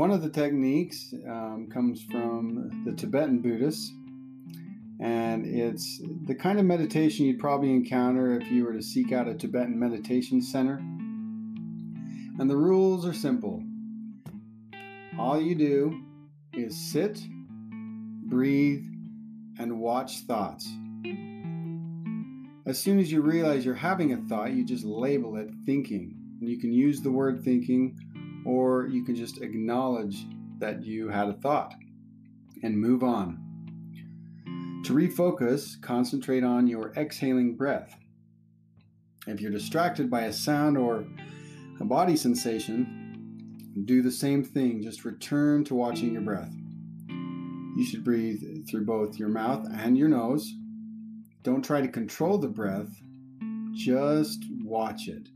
One of the techniques um, comes from the Tibetan Buddhists, and it's the kind of meditation you'd probably encounter if you were to seek out a Tibetan meditation center. And the rules are simple all you do is sit, breathe, and watch thoughts. As soon as you realize you're having a thought, you just label it thinking. And you can use the word thinking or you can just acknowledge that you had a thought and move on. To refocus, concentrate on your exhaling breath. If you're distracted by a sound or a body sensation, do the same thing. Just return to watching your breath. You should breathe through both your mouth and your nose. Don't try to control the breath, just watch it.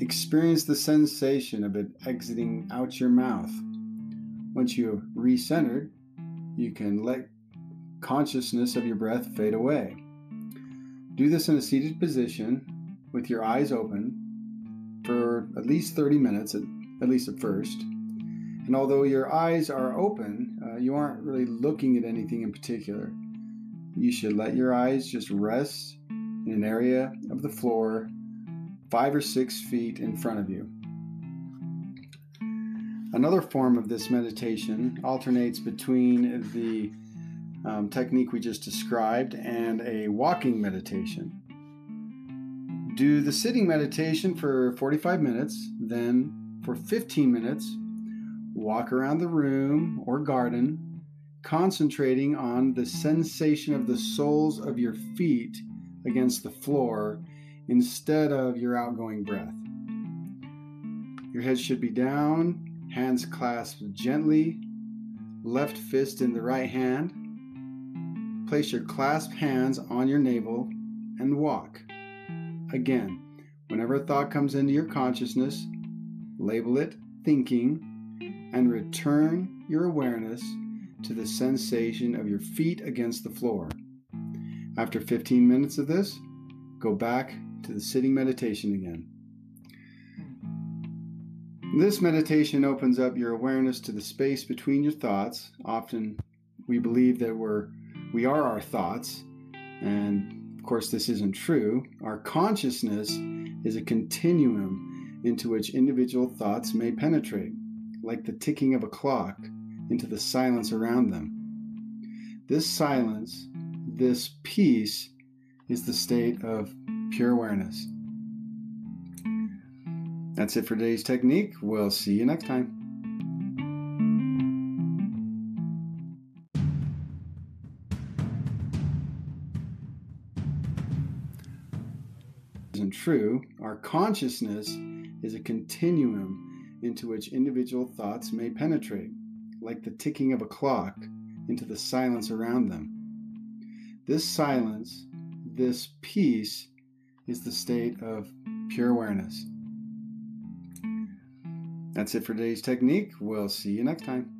Experience the sensation of it exiting out your mouth. Once you have recentered, you can let consciousness of your breath fade away. Do this in a seated position with your eyes open for at least 30 minutes, at, at least at first. And although your eyes are open, uh, you aren't really looking at anything in particular. You should let your eyes just rest in an area of the floor five or six feet in front of you. Another form of this meditation alternates between the um, technique we just described and a walking meditation. Do the sitting meditation for 45 minutes, then for 15 minutes, walk around the room or garden, concentrating on the sensation of the soles of your feet against the floor instead of your outgoing breath. Your head should be down, hands clasped gently, left fist in the right hand. Place your clasped hands on your navel and walk. Again, whenever a thought comes into your consciousness, label it thinking and return your awareness to the sensation of your feet against the floor. After 15 minutes of this, go back to the sitting meditation again. Mm-hmm. This meditation opens up your awareness to the space between your thoughts. Often we believe that we're we are our thoughts, and of course this isn't true. Our consciousness is a continuum into which individual thoughts may penetrate, like the ticking of a clock into the silence around them. This silence, this peace, is the state of pure awareness. That's it for today's technique. We'll see you next time. Isn't true. Our consciousness is a continuum into which individual thoughts may penetrate, like the ticking of a clock into the silence around them. This silence, this peace, is the state of pure awareness. That's it for today's technique. We'll see you next time.